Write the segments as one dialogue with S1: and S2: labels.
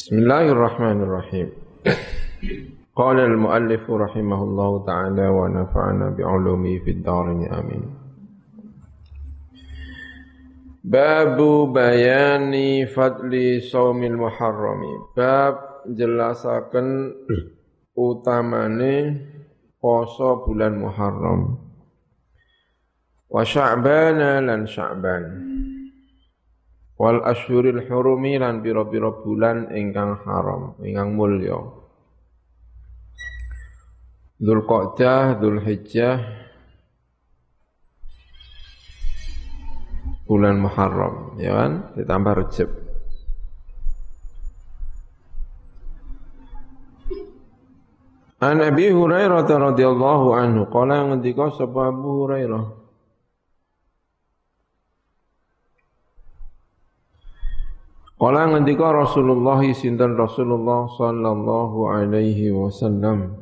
S1: بسم الله الرحمن الرحيم قال المؤلف رحمه الله تعالى ونفعنا بعلومه في الدارين آمين باب بيان فضل صوم المحرم باب jelasaken utamane poso bulan Muharram. Wa Sya'ban lan Sya'ban. Wal asyuril hurumi lan pira-pira bulan ingkang haram ingkang mulya. Dzulqa'dah Dzulhijjah bulan Muharram ya kan? Ditambah Rejab An Abi Hurairah radhiyallahu anhu qala ngendika sapa Abu Hurairah Kala ngendika Rasulullah sinten Rasulullah sallallahu alaihi wasallam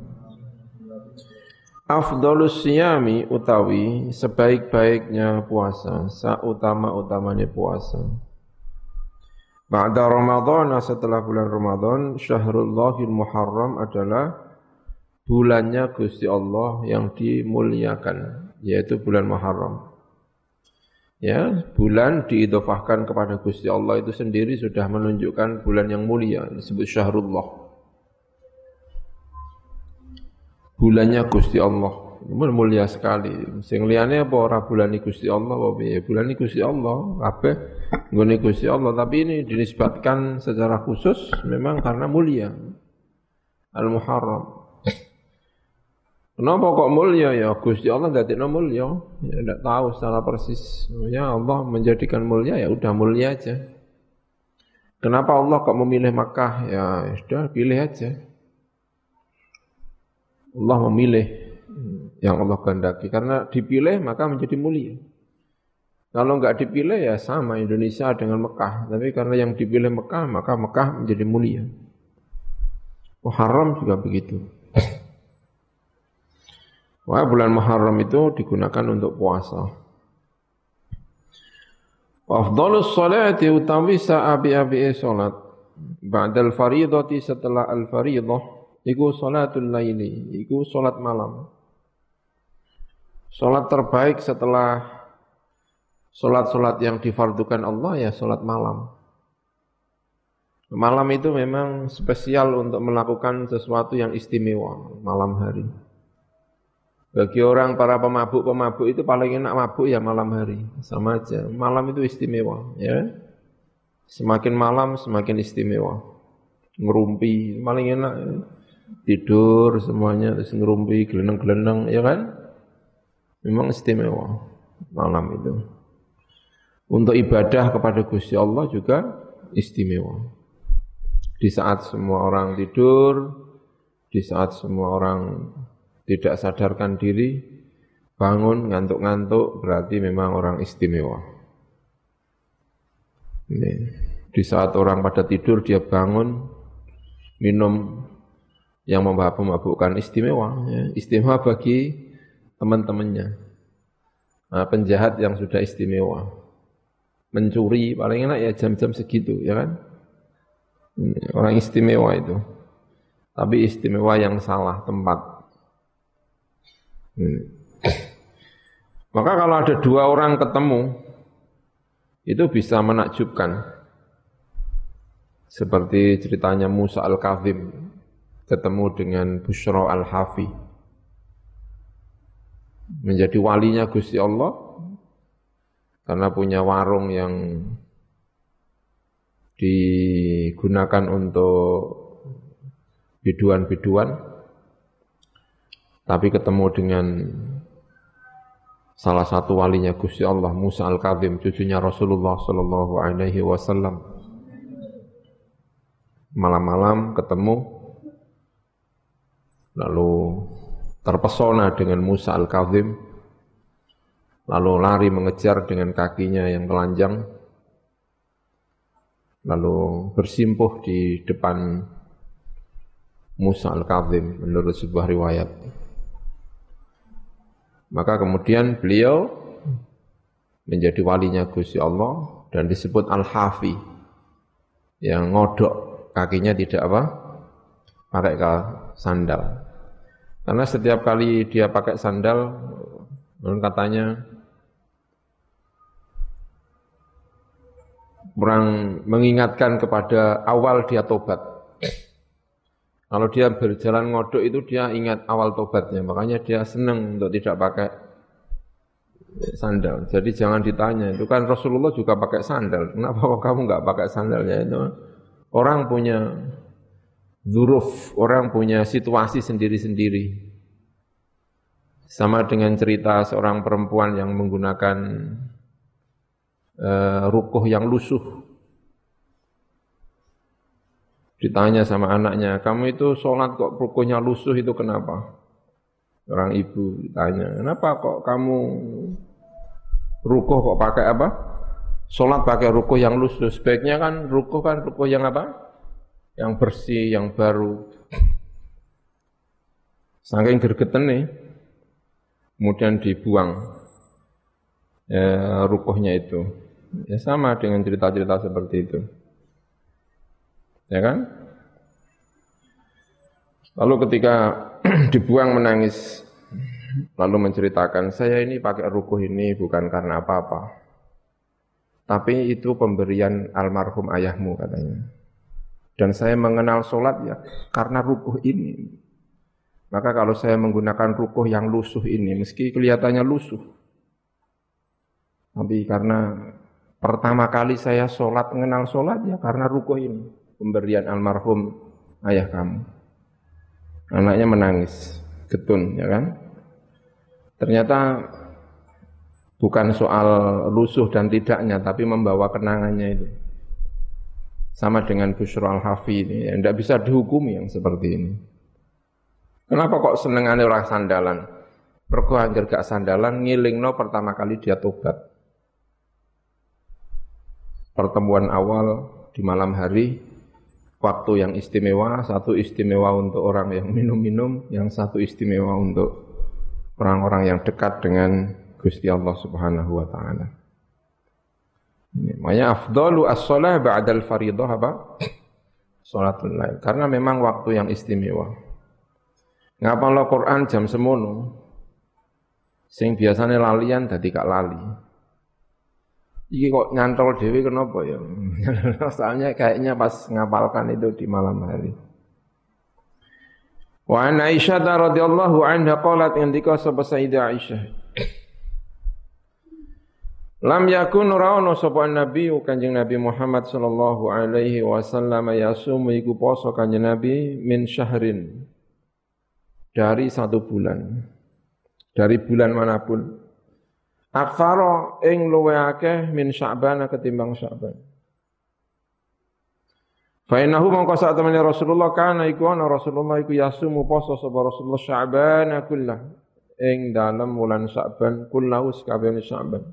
S1: Afdalus siyami utawi sebaik-baiknya puasa, sautama-utamanya puasa. Ba'da Ramadan setelah bulan Ramadan, Syahrullahil Muharram adalah bulannya Gusti Allah yang dimuliakan, yaitu bulan Muharram. Ya, bulan diidofahkan kepada Gusti Allah itu sendiri sudah menunjukkan bulan yang mulia, disebut Syahrullah. Bulannya Gusti Allah, mulia sekali. Sing liyane apa ora bulan Gusti Allah apa piye? Bulan Gusti Allah, kabeh nggone Gusti Allah, tapi ini dinisbatkan secara khusus memang karena mulia. Al-Muharram. Kenapa kok mulia ya? Gusti Allah tidak mulia. Ya tahu secara persis. Ya Allah menjadikan mulia ya udah mulia aja. Kenapa Allah kok memilih Makkah? Ya sudah pilih aja. Allah memilih yang Allah kehendaki. Karena dipilih maka menjadi mulia. Kalau enggak dipilih ya sama Indonesia dengan Mekah. Tapi karena yang dipilih Mekah maka Mekah menjadi mulia. Muharram juga begitu. Wah, bulan Muharram itu digunakan untuk puasa. Afdalus salati utawi saabi-abi salat ba'dal fardhati setelah al fardhah iku salatul laili, iku salat malam. Salat terbaik setelah salat-salat yang difardukan Allah ya salat malam. Malam itu memang spesial untuk melakukan sesuatu yang istimewa malam hari. Bagi orang para pemabuk-pemabuk itu paling enak mabuk ya malam hari, sama aja. Malam itu istimewa, ya. Semakin malam semakin istimewa. Ngerumpi paling enak ya. tidur semuanya terus ngerumpi geleneng-geleneng, ya kan? Memang istimewa malam itu. Untuk ibadah kepada Gusti Allah juga istimewa. Di saat semua orang tidur, di saat semua orang tidak sadarkan diri, bangun ngantuk-ngantuk berarti memang orang istimewa. Ini. Di saat orang pada tidur dia bangun minum yang memabukkan istimewa, ya. istimewa bagi teman-temannya. Nah, penjahat yang sudah istimewa, mencuri paling enak ya jam-jam segitu, ya kan? Orang istimewa itu, tapi istimewa yang salah tempat. Hmm. Maka kalau ada dua orang ketemu, itu bisa menakjubkan. Seperti ceritanya Musa Al-Kazim ketemu dengan Bushra Al-Hafi. Menjadi walinya Gusti Allah karena punya warung yang digunakan untuk biduan-biduan tapi ketemu dengan salah satu walinya Gusti Allah Musa Al-Kadzim cucunya Rasulullah sallallahu alaihi wasallam. Malam-malam ketemu lalu terpesona dengan Musa Al-Kadzim lalu lari mengejar dengan kakinya yang telanjang lalu bersimpuh di depan Musa Al-Kadzim menurut sebuah riwayat maka kemudian beliau menjadi walinya Gusti Allah dan disebut Al-Hafi yang ngodok kakinya tidak apa? Pakai sandal. Karena setiap kali dia pakai sandal, katanya kurang mengingatkan kepada awal dia tobat. Kalau dia berjalan ngodok itu dia ingat awal tobatnya, makanya dia senang untuk tidak pakai sandal. Jadi jangan ditanya, itu kan Rasulullah juga pakai sandal. Kenapa kamu nggak pakai sandalnya itu? Orang punya zuruf, orang punya situasi sendiri-sendiri. Sama dengan cerita seorang perempuan yang menggunakan uh, rukuh yang lusuh. Ditanya sama anaknya, kamu itu sholat kok rukuhnya lusuh itu kenapa? Orang ibu ditanya, kenapa kok kamu rukuh kok pakai apa? Sholat pakai rukuh yang lusuh. Sebaiknya kan rukuh kan rukuh yang apa? Yang bersih, yang baru. Saking gergeten nih, kemudian dibuang ya, rukuhnya itu. Ya sama dengan cerita-cerita seperti itu. Ya kan? Lalu ketika dibuang menangis, lalu menceritakan, saya ini pakai rukuh ini bukan karena apa-apa. Tapi itu pemberian almarhum ayahmu katanya. Dan saya mengenal sholat ya karena rukuh ini. Maka kalau saya menggunakan rukuh yang lusuh ini, meski kelihatannya lusuh, tapi karena pertama kali saya sholat, mengenal sholat ya karena rukuh ini pemberian almarhum ayah kamu. Anaknya menangis, getun, ya kan? Ternyata bukan soal lusuh dan tidaknya, tapi membawa kenangannya itu. Sama dengan Bushra al-Hafi ini, ya, tidak bisa dihukumi yang seperti ini. Kenapa kok senengannya orang sandalan? Mergo anggere gak sandalan ngilingno pertama kali dia tobat. Pertemuan awal di malam hari waktu yang istimewa, satu istimewa untuk orang yang minum-minum, yang satu istimewa untuk orang-orang yang dekat dengan Gusti Allah Subhanahu wa taala. Makanya afdalu as-shalah ba'dal fardhah apa? Salatul lail. Karena memang waktu yang istimewa. Ngapa lo Quran jam semono? Sing biasanya lalian dadi kak lali. Iki kok nyantol dewi kenapa ya? Soalnya kayaknya pas ngapalkan itu di malam hari. Wa an Aisyah radhiyallahu anha qalat indika sapa Sayyidah Aisyah. Lam yakun raono sapa Nabi Kanjeng Nabi Muhammad sallallahu alaihi wasallam yasum iku poso Kanjeng Nabi min syahrin dari satu bulan. Dari bulan mana pun. Akfaro ing luwe akeh min Sya'ban ketimbang Sya'ban. Fa innahu mongko sak Rasulullah kana iku ana Rasulullah iku yasumu poso sapa Rasulullah Sya'ban kullah ing dalam bulan Sya'ban kullahu sakabehane Sya'ban.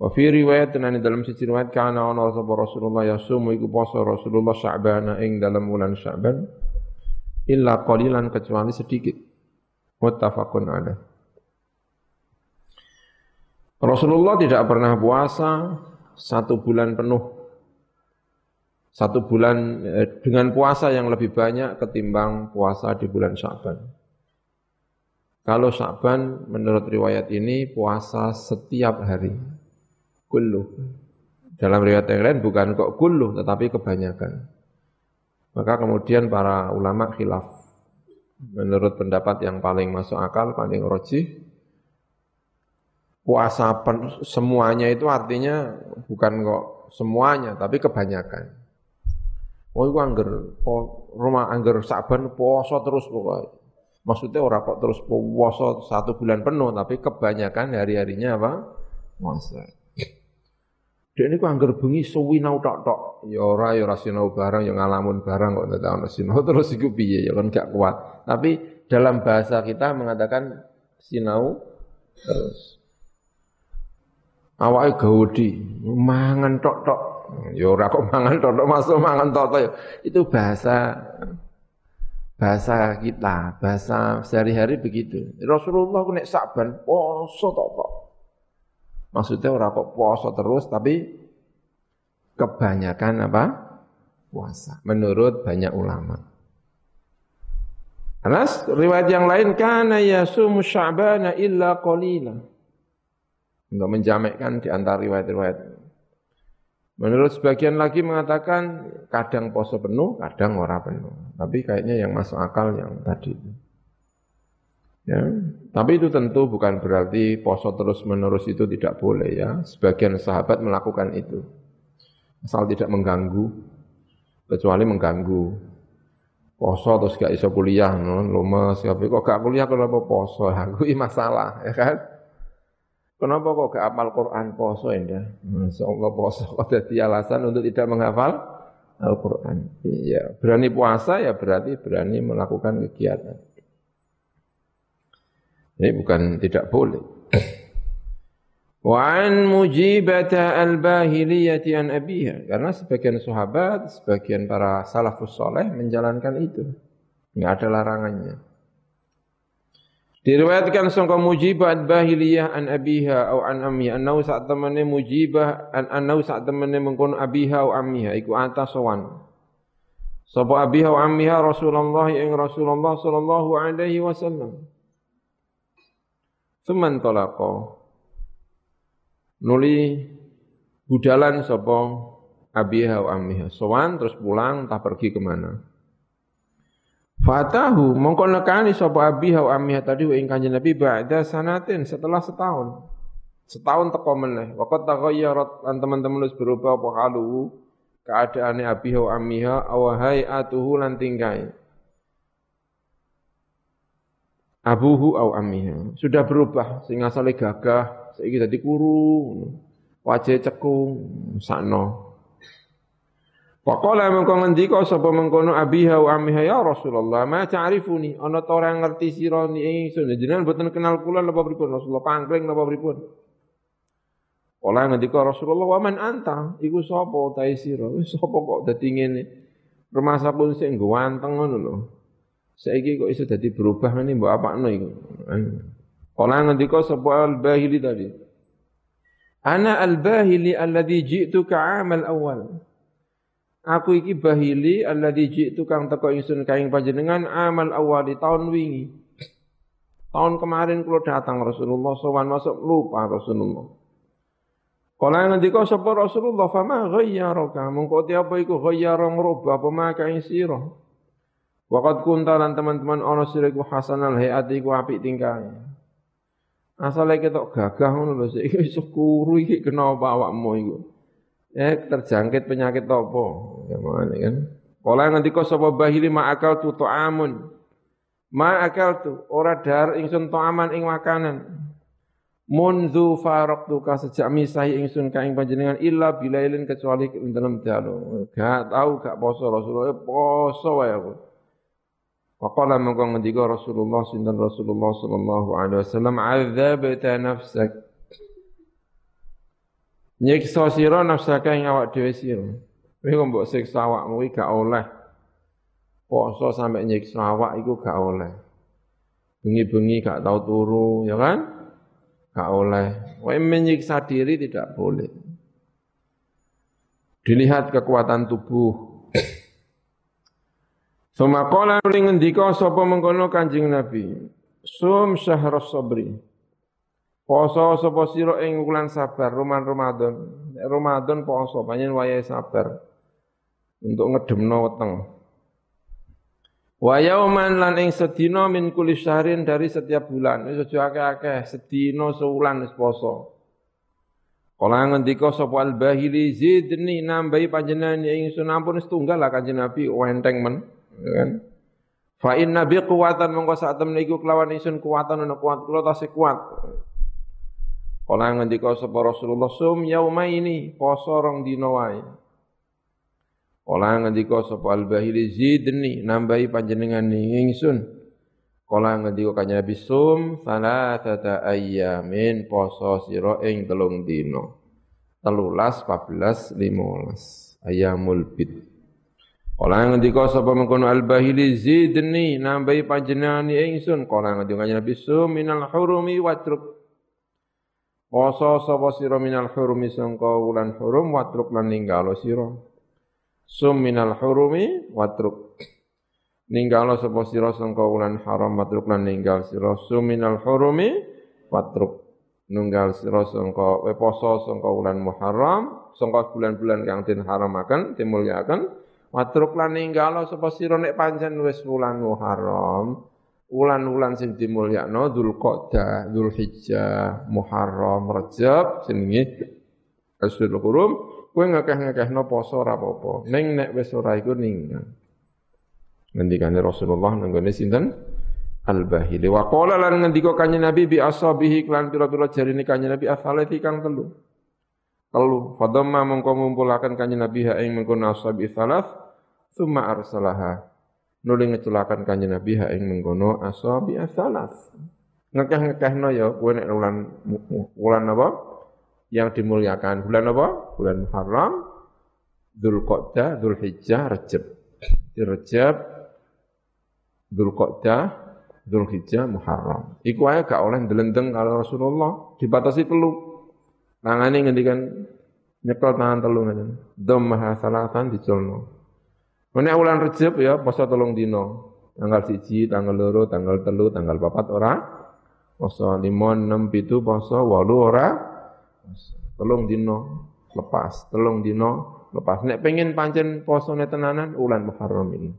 S1: Wa fi riwayat nani dalam sisi riwayat kana ana sapa Rasulullah yasumu iku poso Rasulullah Sya'ban ing dalam bulan Sya'ban illa qalilan kecuali sedikit. Muttafaqun alaih. Rasulullah tidak pernah puasa satu bulan penuh. Satu bulan eh, dengan puasa yang lebih banyak ketimbang puasa di bulan Syaban. Kalau Syaban menurut riwayat ini puasa setiap hari. Kullu. Dalam riwayat yang lain bukan kok kullu tetapi kebanyakan. Maka kemudian para ulama khilaf. Menurut pendapat yang paling masuk akal, paling rojih, puasa pen, semuanya itu artinya bukan kok semuanya, tapi kebanyakan. Oh, itu angger rumah angger saban puasa terus pokoknya. Maksudnya orang kok terus puasa satu bulan penuh, tapi kebanyakan hari-harinya apa? Puasa. Dia ini angger bengi suwinau tok tok. Ya ora ya ora sinau barang ya ngalamun barang kok tidak ono sinau terus iku piye ya kan gak kuat. Tapi dalam bahasa kita mengatakan sinau terus awake gaudi mangan tok-tok. Ya ora kok mangan tok-tok masuk mangan tok-tok ya. Itu bahasa bahasa kita bahasa sehari-hari begitu. Rasulullah nek saban poso tok-tok. Maksudnya ora kok poso terus tapi kebanyakan apa? Puasa menurut banyak ulama. Karena riwayat yang lain kana yasumu sya'bana illa qalila. Untuk menjamakkan di antara riwayat-riwayat. Menurut sebagian lagi mengatakan kadang poso penuh, kadang ora penuh. Tapi kayaknya yang masuk akal yang tadi. Ya, tapi itu tentu bukan berarti poso terus menerus itu tidak boleh ya. Sebagian sahabat melakukan itu. Asal tidak mengganggu, kecuali mengganggu poso terus gak iso kuliah no, lemes tapi kok gak kuliah kenapa poso aku ini masalah ya kan kenapa kok gak apal Quran poso ya Allah poso kok jadi alasan untuk tidak menghafal Al-Quran iya berani puasa ya berarti berani melakukan kegiatan ini bukan tidak boleh Wa an mujibata al-bahiliyati an abiha. Karena sebagian sahabat, sebagian para salafus soleh menjalankan itu. Enggak ada larangannya. Diriwayatkan sangka mujibah bahiliyah an abiha au an ammiha annau sak temene mujibah an annau sak temene mengkono abiha au ammiha iku atas sowan. Sapa abiha au ammiha Rasulullah ing Rasulullah sallallahu alaihi wasallam. Suman talaqa nuli budalan sapa abiha wa ammiha. Sowan terus pulang entah pergi ke mana. Fatahu mongko nekani sapa abiha wa ammiha tadi wa ing Nabi ba'da sanatin setelah setahun. Setahun teko meneh. Waqat taghayyarat lan teman-teman wis berubah apa halu keadaane abiha wa ammiha aw hayatuhu lan tingkai. Abuhu au ammiha. Sudah berubah sing asale gagah saiki dadi kuru wajah cekung sakno Faqala mengko ngendika sapa mengkono abiha wa ammiha ya Rasulullah ma ta'rifuni? Ana ta ora ngerti sira ingsun. Jenengan boten kenal kula napa pripun? Rasulullah pangkling napa pripun? Kala ngendika Rasulullah wa man anta? Iku sapa ta sira? Sapa kok dadi ngene? Remasa pun sing ganteng ngono lho. Saiki kok iso dadi berubah ngene mbok apakno iku? Kala ngendika sapa al-Bahili tadi. Ana al-Bahili alladhi ji'tuka 'amal awal. Aku iki Bahili alladhi ji'tu kang teko ingsun kaing panjenengan amal awal di tahun wingi. Tahun kemarin kula datang Rasulullah sowan masuk lupa Rasulullah. Kala ngendika sapa Rasulullah fama ghayyaraka mengko apa iku ghayyara ngrubah apa maka ing sira. Waqad kunta lan teman-teman ana sira iku hasanal hayati ku apik tingkahe. Asale ketok gagah ngono lho sik iso kuru kenapa awakmu. Eh terjangkit penyakit apa? Ya kan. Kala ngendika sapa bahili ma akal tu ta'amun. Ma akal tu ora dar ingsun ta'aman ing makanan. Munzu ka sejak misahi ingsun ka ing panjenengan illa bilailin kecuali dalam dalu. Gak tahu gak poso Rasulullah poso wae aku. Faqala mengko ngendika Rasulullah sinten Rasulullah sallallahu alaihi wasallam adzabta nafsak Nyiksa sira nafsaka ing awak dhewe sira. Kowe kok mbok siksa awakmu iki gak oleh. Poso sampe nyiksa awak iku gak oleh. Bengi-bengi gak tau turu, ya kan? Gak oleh. Kowe menyiksa diri tidak boleh. Dilihat kekuatan tubuh, Sumakola nuli ngendika sapa mengkono Kanjeng Nabi. Sum syahras sabri. Poso sapa sira ing wulan sabar Roman Ramadan. Ramadan poso panjen wayahe sabar. Untuk ngedemno weteng. Wa yauman lan ing sedina min kulli syahrin dari setiap bulan. Wis aja akeh-akeh, sedina sewulan wis poso. Kala ngendika sapa al-bahili zidni nambahi panjenengan ingsun ampun setunggal lah Kanjeng Nabi wenteng men kan fa inna bi quwatan mongko sak temen iku kelawan isun kuwatan ana kuat kula tasih kuat Kala ngendika sapa Rasulullah sum yauma ini poso rong dina wae. Kala ngendika sapa al-bahili zidni nambahi panjenengan ingsun. Kala ngendika kanjeng Nabi sum salatata ayyamin poso sira ing telung dina. 13 14 15 ayamul bid. Kala ngendika sapa mengkono al-bahili zidni nambahi panjenengan ingsun. Kala ngendika Nabi sum minal hurumi watruk. Poso sapa sira minal hurumi sangka wulan hurum watruk lan ninggalo sira. sum minal hurumi watruk. Ninggalo sapa sira sangka wulan haram watruk lan ninggal sira? Sum minal hurumi watruk. Nunggal sira sangka we poso sangka wulan muharram sangka bulan-bulan kang den haramaken dimulyaken watruk lan ninggalo sapa sira nek pancen wis wulan muharram wulan-wulan sing dimulyakno Dzulqa'dah, Dzulhijjah, Muharram, Rajab jenenge Asyurul Hurum, kowe ngakeh-ngakehno poso ora apa-apa. Ning nek wis ora iku ninggal. Ngendikane Rasulullah nenggone sinten? Al-Bahili. Wa qala lan ngendika kanjeng Nabi bi ashabihi klan pira-pira jarine kanjeng Nabi asalati kang telu. Telu. Fadamma mongko ngumpulaken kanjeng Nabi ha ing mengkono ashabi salas, thumma arsalaha nuli ngeculakan kanjeng Nabi ha ing mengkono ashabi asalas. Ngekeh-ngekehno ya kowe nek wulan wulan apa? Yang dimuliakan. Bulan apa? Bulan Muharram, Dzulqa'dah, Dzulhijjah, Rajab. Di Rajab, Dzulqa'dah, Dzulhijjah, Muharram. Iku ae gak oleh ndelendeng kalau Rasulullah dibatasi telu. Tangane ngendikan nyekel tangan telu ngene. Dhamma salatan diculno. Mene wulan Rejab ya poso tolong dino. Tanggal siji, tanggal loro, tanggal telu, tanggal papat ora poso lima, enam, pitu poso walu ora Tolong dino lepas, tolong dino lepas. Nek pengen pancen posone tenanan wulan Muharram ini.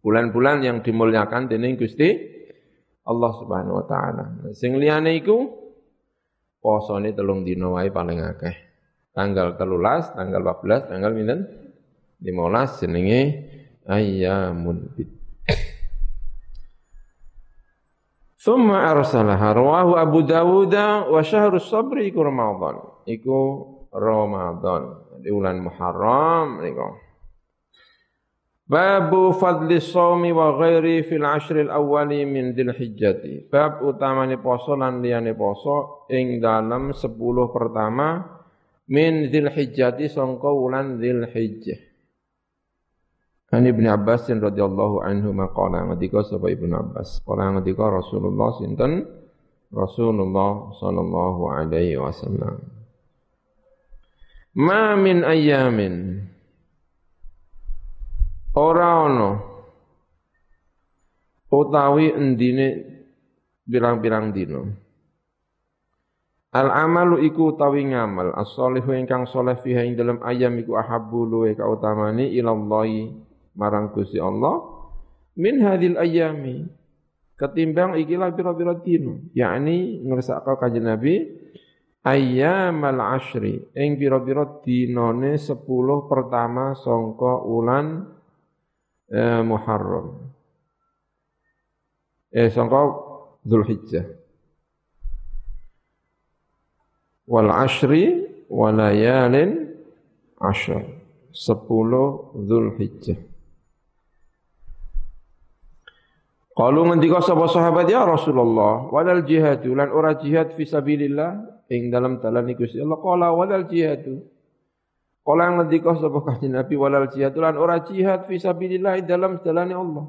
S1: Bulan-bulan yang dimuliakan dening Gusti Allah Subhanahu wa taala. Sing liyane iku telung dino wae paling akeh. Tanggal 13, tanggal 14, tanggal pinten? 15 jenenge ayyamun bid. Thumma arsalaha rawahu Abu Dawud wa syahru sabri iku Ramadan. Iku Ramadan. Di bulan Muharram niku. Babu fadli shaumi wa ghairi fil ashril awwali min Dzulhijjati. Bab utamane poso lan liyane poso ing dalam 10 pertama min Dzulhijjati sangka wulan Dzulhijjah. Ani Ibnu Abbas radhiyallahu anhu maqala ngendika sapa Ibnu Abbas? Qala ngendika Rasulullah sinten? Rasulullah sallallahu alaihi wasallam. Ma min ayamin ora ana utawi endine pirang-pirang dina. Al amalu iku utawi ngamal as-solihu ingkang saleh fiha ing dalam ayam iku ahabbu luwe kautamani ilallahi marang Gusti Allah min hadil ayami ketimbang ikilah pira-pira dina yakni ngersakake kanjeng Nabi ayyamal ashri ing pira-pira dinane 10 pertama sangka ulan eh, Muharram. Eh sangka Dzulhijjah. Wal ashri walayalin ashar 10 Dzulhijjah Kalau ngendika sapa sahabat ya Rasulullah, wadal jihad lan ora jihad fi sabilillah ing dalam dalan Gusti Allah qala wadal jihad. Kala ngendika sapa kanjeng Nabi walal jihad lan ora jihad fi sabilillah ing dalam dalane Allah.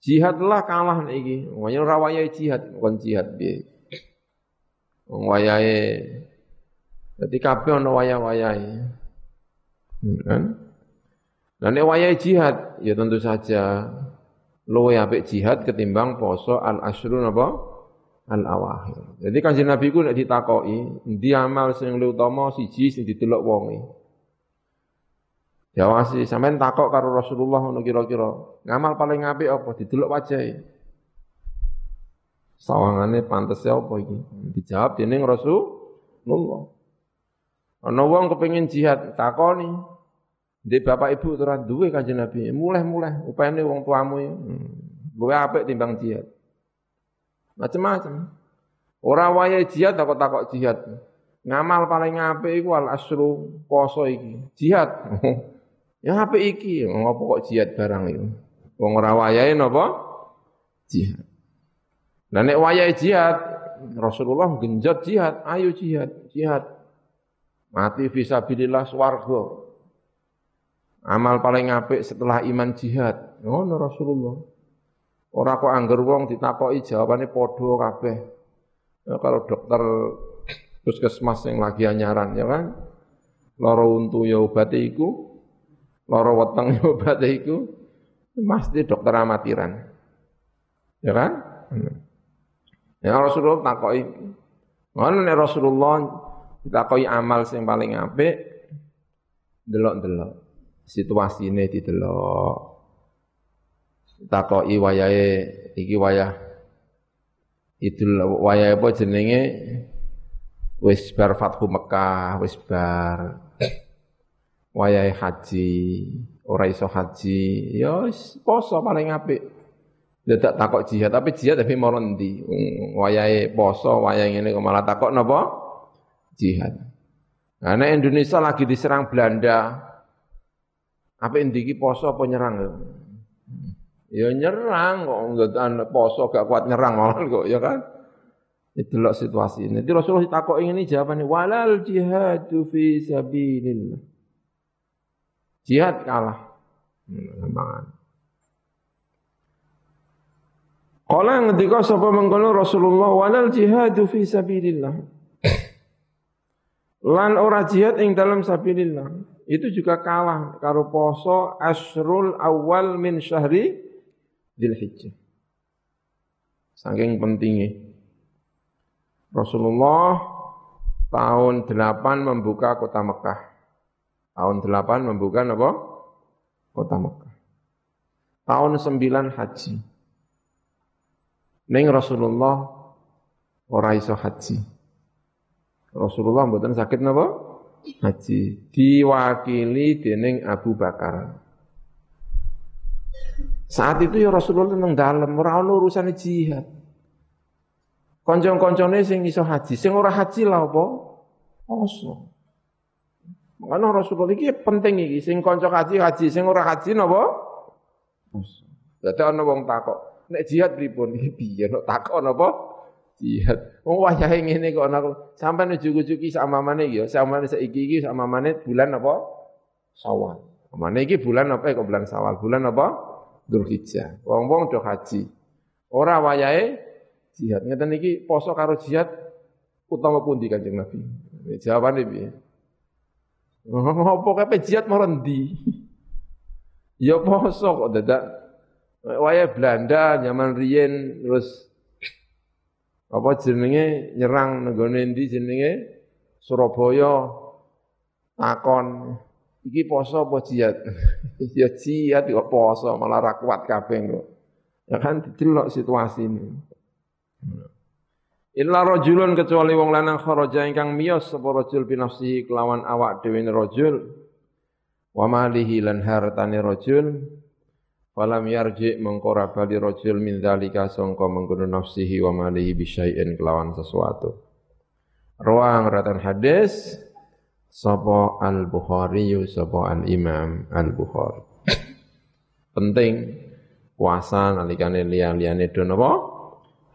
S1: Jihadlah kalah iki. Wong ora wayahe jihad, kon jihad piye. Wong wayahe dadi kabeh ana wayah-wayahe. Hmm, kan? Nah nek jihad ya tentu saja luwe apik jihad ketimbang poso al asrun apa al awakhir. Jadi kanjeng Nabi ku nek ditakoki, endi amal sing luwih utama siji sing didelok wonge. Jawasi sampean takok karo Rasulullah ngono kira-kira, ngamal paling apik apa didelok wajahe. Sawangane pantes apa iki? Dijawab dening Rasulullah. Ana wong kepengin jihad takoni, di bapak ibu ora duwe kanjeng Nabi. Mulai-mulai upane wong tuamu ya. Hmm. Luwe apik timbang jihad. Macam-macam. Ora wayahe jihad takut takok jihad. Ngamal paling apik iku al asru poso iki. Jihad. ya apik iki, ngopo kok jihad barang itu. Wong ora wayahe napa? Jihad. Nah nek wayahe jihad, Rasulullah genjot jihad, ayo jihad, jihad. Mati fisabilillah swarga. Amal paling apik setelah iman jihad. Ngono Rasulullah. Ora kok angger wong ditakoki jawabane padha kabeh. Ya, kalau dokter puskesmas yang lagi anyaran ya kan. Loro untu ya obate iku loro weteng obat iku pasti dokter amatiran. Ya kan? Ya Rasulullah takoki. Ngono nek Rasulullah ditakoki amal sing paling apik delok-delok. Situasine didelok. Takoki wayahe iki wayah Idul wayahe apa jenenge wis bar Fathu Mekah, wis bar wayahe haji, ora iso haji, ya poso paling apik. Tak takok jihad, tapi jihad tapi mau ndi? Wayahe poso, wayahe ngene kok malah takok napa? Jihad. Karena Indonesia lagi diserang Belanda. Apa indiki poso apa nyerang? Ya nyerang kok enggak poso gak kuat nyerang malah kok ya kan. Itu loh situasi ini. Jadi Rasulullah takok ini jawabannya walal jihadu fi sabilillah. Jihad kalah. Hmm, Kala ngendika sapa mengkono Rasulullah walal jihadu fi sabilillah. Lan ora jihad ing dalam sabilillah. Itu juga kalah karo poso asrul awal min syahri Dzulhijjah. Saking pentingnya. Rasulullah tahun 8 membuka kota Mekah. Tahun 8 membuka apa? Kota Mekah. Tahun 9 haji. Ning Rasulullah ora iso haji. Rasulullah mboten sakit napa? Haji. Diwakili dening Abu Bakar. Saat itu ya Rasulullah nang dalem ora ono urusane jihad. Kanca-kancane sing iso haji, sing ora haji lah apa? Poso. Makanya Rasulullah iki penting iki, sing kanca haji haji, sing ora haji napa? Poso. Dadi ana wong takok, nek jihad pripun piye nek takon apa jihad. Wong wayahe ngene kok ana sampean ujug-ujug iki samamane iki ya. Samamane saiki iki samamane bulan apa? Syawal. Mana iki bulan apa? Kok bulan Syawal? Bulan apa? Dzulhijjah. Wong-wong do haji. Ora wayahe jihad. Ngeten iki poso karo jihad utama pundi Kanjeng Nabi? Jawabane piye? Apa kape jihad mau rendi? Ya poso kok dadak. Waya Belanda zaman riyen terus apa jenenge? Nyerang nenggone endi jenenge? Surabaya. Takon. Iki poso apa jihad? Ya jihad kok poso malah ra kuat kabeh kok. Ya kan didelok situasi ini. Illa rajulun kecuali wong lanang kharaja ingkang miyos sapa rajul binafsihi kelawan awak dhewe rajul. Wa malihi lan hartane rajul Falam yarji mengkora bali rojul min dalika songko mengguno nafsihi wa malihi bisyai'in kelawan sesuatu. Ruang ratan hadis Sopo al-Bukhari Sopo al-Imam al-Bukhari Penting puasa nalikane liyan-liyane do napa?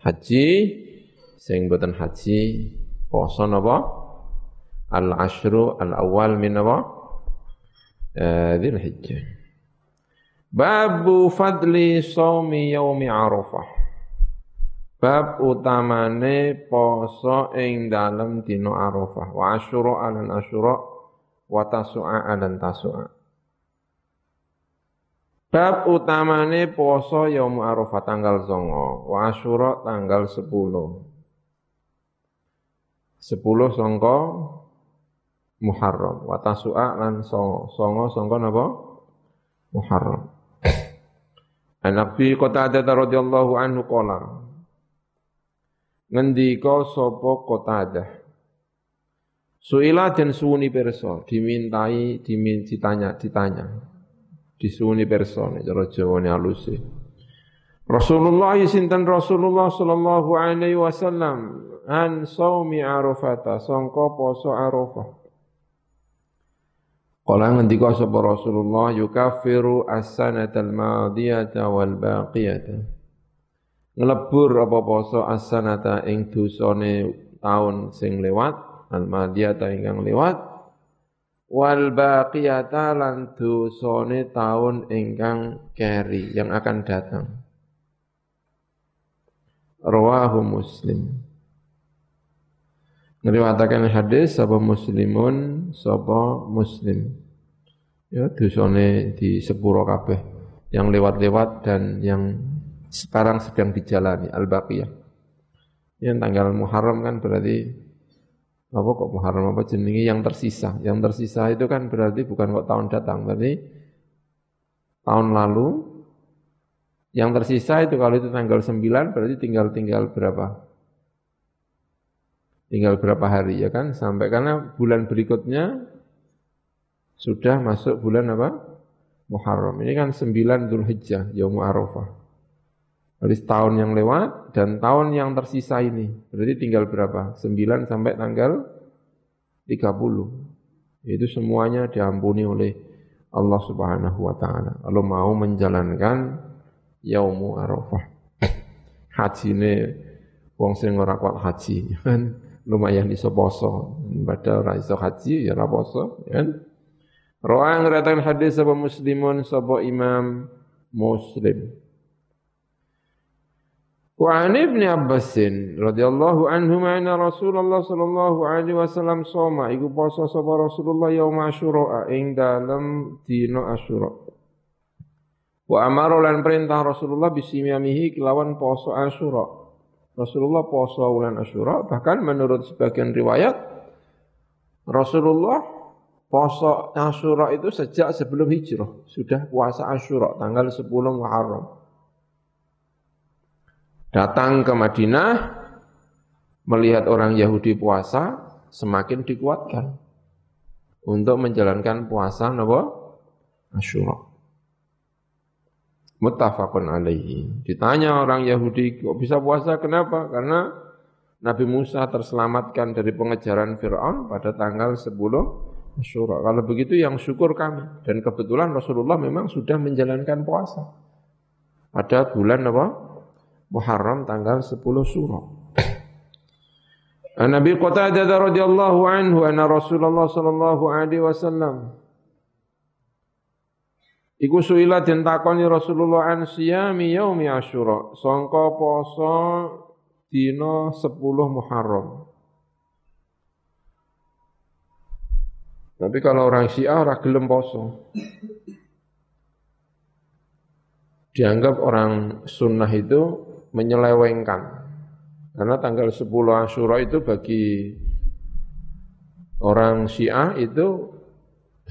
S1: Haji sing boten haji poso napa? Al-ashru al-awwal min napa? Eh. Babu fadli saumi yaumi Arafah. Bab utamane poso ing dalem dina Arafah wa asyura alan asyura wa tasu'a alan tasu'a. Bab utamane poso yaum Arafah tanggal 9 wa asyura tanggal 10. 10 sangka Muharram wa tasu'a lan songo. Songo sangka napa? Muharram. An Abi Qatadah radhiyallahu anhu qala Ngendika sapa Qatadah? Suila dan suuni perso dimintai dimin ditanya ditanya. Disuuni perso nek cara Jawane alus Rasulullah sinten Rasulullah sallallahu alaihi wasallam? An saumi Arafah sangka poso Arafah Kala ngendika sapa Rasulullah yukafiru as-sanatal madiyata wal baqiyata. Ngelebur apa poso as-sanata ing dosane taun sing lewat, al madiyata ingkang lewat, wal baqiyata lan dosane taun ingkang keri yang akan datang. Rawahu Muslim. Ngeriwatakan hadis sapa muslimun sapa muslim. Ya dosane di sepuro kabeh yang lewat-lewat dan yang sekarang sedang dijalani al-baqiyah. Yang tanggal Muharram kan berarti apa kok Muharram apa jenenge yang tersisa. Yang tersisa itu kan berarti bukan kok tahun datang, berarti tahun lalu yang tersisa itu kalau itu tanggal 9 berarti tinggal tinggal berapa? Tinggal berapa hari ya kan? Sampai karena bulan berikutnya sudah masuk bulan apa? Muharram. Ini kan 9 Dzulhijjah, Yaum Arafah. Jadi tahun yang lewat dan tahun yang tersisa ini. Berarti tinggal berapa? 9 sampai tanggal 30. Itu semuanya diampuni oleh Allah Subhanahu wa taala. Kalau mau menjalankan Yaumu Arafah. Haji ini wong sing ora kuat haji kan lumayan iso poso. Padahal ora iso haji ya ora poso, ya? Rawa ngratakan hadis sapa muslimun sapa imam muslim. Wa an ibn Abbas radhiyallahu anhu anna Rasulullah sallallahu alaihi wasallam soma iku poso sapa Rasulullah yaum Asyura ing dalem dina Asyura. Wa amara lan perintah Rasulullah bisimamihi kelawan poso Asyura. Rasulullah puasa bulan Asyura, bahkan menurut sebagian riwayat Rasulullah puasa Asyura itu sejak sebelum hijrah, sudah puasa Asyura tanggal 10 Muharram. Datang ke Madinah melihat orang Yahudi puasa semakin dikuatkan untuk menjalankan puasa napa Asyura. Muttafaqun alaihi. Ditanya orang Yahudi, kok bisa puasa? Kenapa? Karena Nabi Musa terselamatkan dari pengejaran Fir'aun pada tanggal 10 Asyura. Kalau begitu yang syukur kami. Dan kebetulan Rasulullah memang sudah menjalankan puasa. Pada bulan apa? Muharram tanggal 10 Surah. Nabi Qatadah radhiyallahu anhu anna Rasulullah sallallahu alaihi wasallam Iku suila den takoni Rasulullah an siyami yaumi Asyura, sangka poso dina 10 Muharram. Tapi kalau orang Syiah ora gelem poso. Dianggap orang sunnah itu menyelewengkan. Karena tanggal 10 Asyura itu bagi orang Syiah itu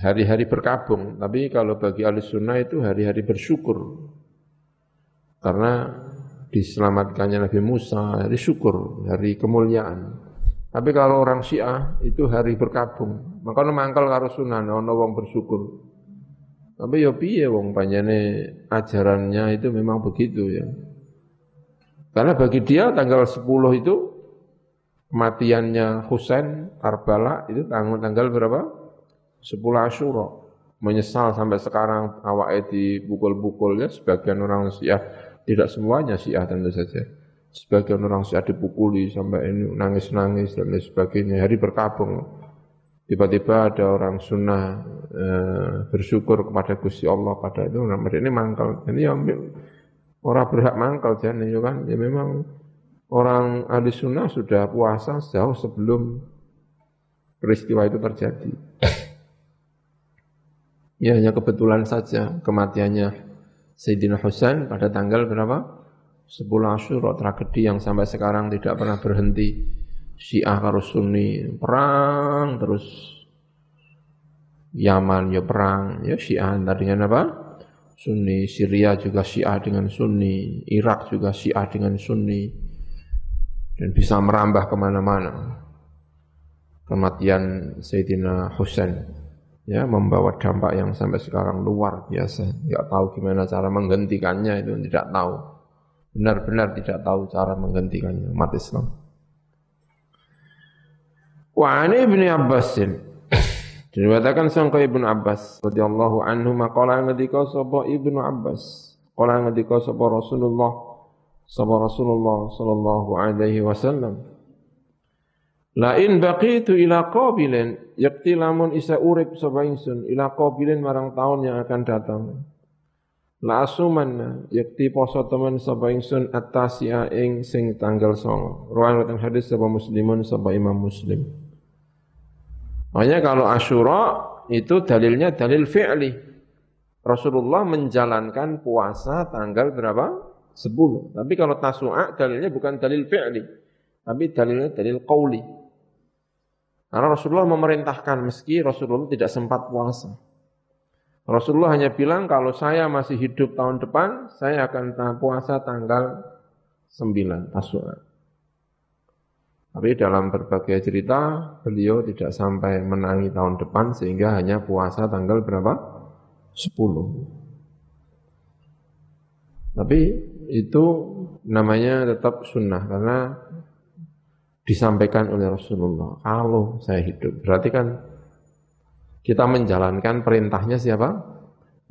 S1: hari-hari berkabung, tapi kalau bagi ahli sunnah itu hari-hari bersyukur. Karena diselamatkannya Nabi Musa, hari syukur, hari kemuliaan. Tapi kalau orang Syiah itu hari berkabung. Maka mangkal karo sunnah ono wong bersyukur. Tapi ya piye wong panjane ajarannya itu memang begitu ya. Karena bagi dia tanggal 10 itu kematiannya Husain Karbala itu tanggal tanggal berapa? Sepuluh Asyura menyesal sampai sekarang awak dipukul-pukul. Ya sebagian orang Syiah tidak semuanya Syiah tentu saja. Sebagian orang Syiah dipukuli sampai ini nangis-nangis dan lain sebagainya. Hari berkabung. Tiba-tiba ada orang sunnah e, bersyukur kepada Gusti Allah pada itu. Nah, ini mangkal. Ini ya orang berhak mangkal jadi ya kan? Ya memang orang ahli sunnah sudah puasa jauh sebelum peristiwa itu terjadi Ya hanya kebetulan saja kematiannya Sayyidina Husain pada tanggal berapa? 10 Asyura, tragedi yang sampai sekarang tidak pernah berhenti. Syiah harus Sunni perang terus Yaman ya perang, ya Syiah antar apa? Sunni, Syria juga Syiah dengan Sunni, Irak juga Syiah dengan Sunni, dan bisa merambah ke mana-mana. Kematian Sayyidina Husain ya membawa dampak yang sampai sekarang luar biasa. Tidak tahu gimana cara menghentikannya itu tidak tahu. Benar-benar tidak tahu cara menghentikannya umat Islam. Wa ani ibni Abbasin Diriwayatkan sangka Ibnu Abbas radhiyallahu anhu maqala ngendika sapa Ibnu Abbas qala ngendika sapa Rasulullah sapa Rasulullah sallallahu alaihi wasallam La in baqitu ila qabilin yakti lamun isa urip sapa ingsun ila qabilin marang taun yang akan datang. La asuman yakti poso temen sapa ingsun atasia ing sing tanggal 9. Riwayat hadis sapa muslimun sapa Imam Muslim. Makanya kalau Asyura itu dalilnya dalil fi'li. Rasulullah menjalankan puasa tanggal berapa? 10. Tapi kalau tasu'a dalilnya bukan dalil fi'li, tapi dalilnya dalil qauli. Karena Rasulullah memerintahkan meski Rasulullah tidak sempat puasa. Rasulullah hanya bilang kalau saya masih hidup tahun depan, saya akan puasa tanggal 9 Tasu'a. Tapi dalam berbagai cerita, beliau tidak sampai menangi tahun depan sehingga hanya puasa tanggal berapa? 10. Tapi itu namanya tetap sunnah karena disampaikan oleh Rasulullah. Kalau saya hidup, berarti kan kita menjalankan perintahnya siapa?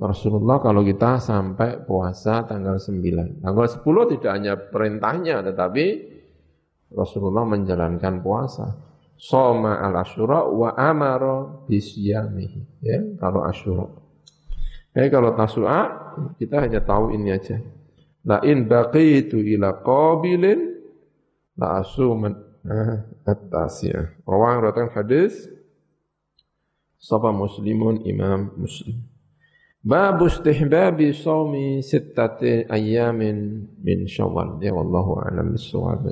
S1: Rasulullah kalau kita sampai puasa tanggal 9. Tanggal 10 tidak hanya perintahnya, tetapi Rasulullah menjalankan puasa. Soma al asyura wa amara bisyamihi. Ya, kalau asyura. Jadi kalau tasua kita hanya tahu ini aja. La in baqitu ila qabilin la asuman at-tasiyah. Rawang rawatan hadis Sapa muslimun imam muslim. Babu istihbabi sawmi sittati ayyamin min syawal. Ya wallahu a'lam bissawab.